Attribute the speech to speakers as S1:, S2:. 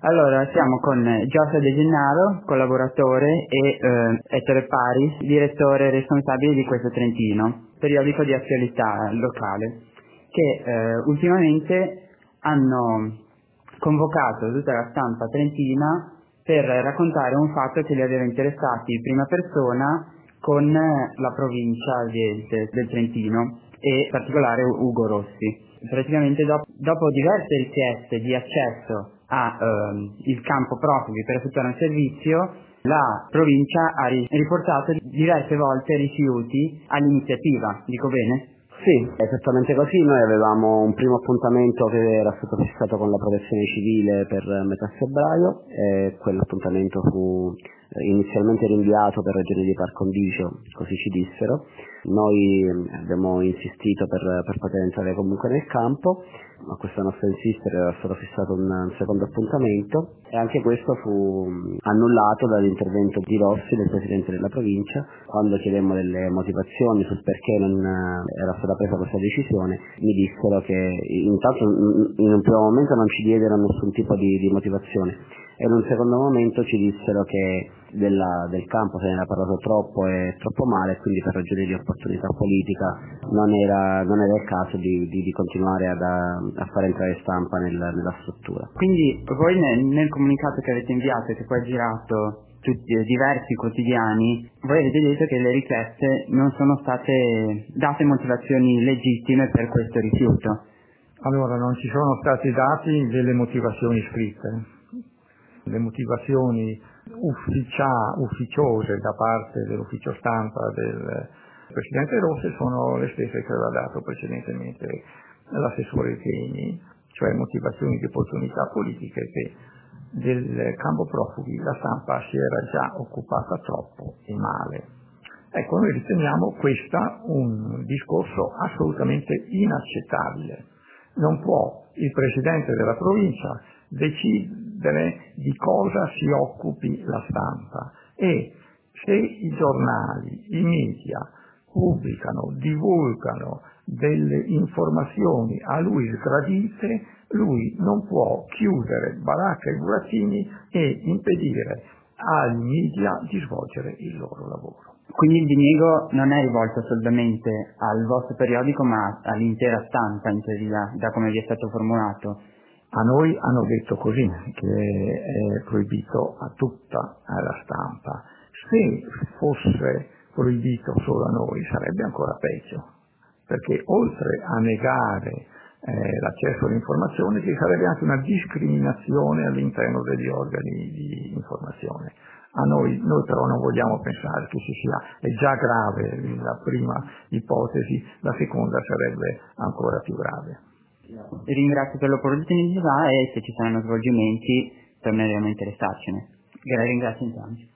S1: Allora, siamo con Giosa De Gennaro, collaboratore, e eh, Ettore Pari, direttore responsabile di questo Trentino, periodico di attualità locale, che eh, ultimamente hanno convocato tutta la stampa trentina per raccontare un fatto che li aveva interessati in prima persona con la provincia del, del Trentino e in particolare Ugo Rossi. Praticamente dopo, dopo diverse richieste di accesso al ehm, campo profughi per effettuare un servizio, la provincia ha riportato diverse volte rifiuti all'iniziativa, dico bene?
S2: Sì, esattamente così. Noi avevamo un primo appuntamento che era stato fissato con la protezione civile per metà febbraio e quell'appuntamento fu inizialmente rinviato per ragioni di par condicio, così ci dissero. Noi abbiamo insistito per, per poter entrare comunque nel campo, a questa nostra insistere era stato fissato un, un secondo appuntamento e anche questo fu annullato dall'intervento di Rossi, del Presidente della provincia, quando chiedemmo delle motivazioni sul perché non era stata presa questa decisione, mi dissero che intanto in un primo momento non ci diedero nessun tipo di, di motivazione e in un secondo momento ci dissero che della, del campo se ne era parlato troppo e troppo male quindi per ragioni di opportunità politica non era, non era il caso di, di, di continuare ad, a fare entrare stampa nel, nella struttura.
S1: Quindi voi nel, nel comunicato che avete inviato e che poi ha girato tutti, diversi quotidiani, voi avete detto che le richieste non sono state date motivazioni legittime per questo rifiuto.
S3: Allora, non ci sono stati dati delle motivazioni scritte le motivazioni ufficia, ufficiose da parte dell'ufficio stampa del Presidente Rossi sono le stesse che aveva dato precedentemente l'assessore Cheni, cioè motivazioni di opportunità politiche che del campo profughi la stampa si era già occupata troppo e male. Ecco, noi riteniamo questa un discorso assolutamente inaccettabile. Non può il Presidente della provincia decidere di cosa si occupi la stampa e se i giornali, i media pubblicano, divulgano delle informazioni a lui sgradite, lui non può chiudere baracca e burattini e impedire ai media di svolgere il loro lavoro.
S1: Quindi il diniego non è rivolto solamente al vostro periodico ma all'intera stampa in teoria, da come vi è stato formulato.
S3: A noi hanno detto così, che è proibito a tutta la stampa. Se fosse proibito solo a noi sarebbe ancora peggio, perché oltre a negare eh, l'accesso all'informazione ci sarebbe anche una discriminazione all'interno degli organi di informazione. A noi, noi però non vogliamo pensare che ci sia, è già grave la prima ipotesi, la seconda sarebbe ancora più grave.
S1: Ringrazio per l'opportunità e se ci saranno svolgimenti torneremo a interessarcene. Ringrazio intanto.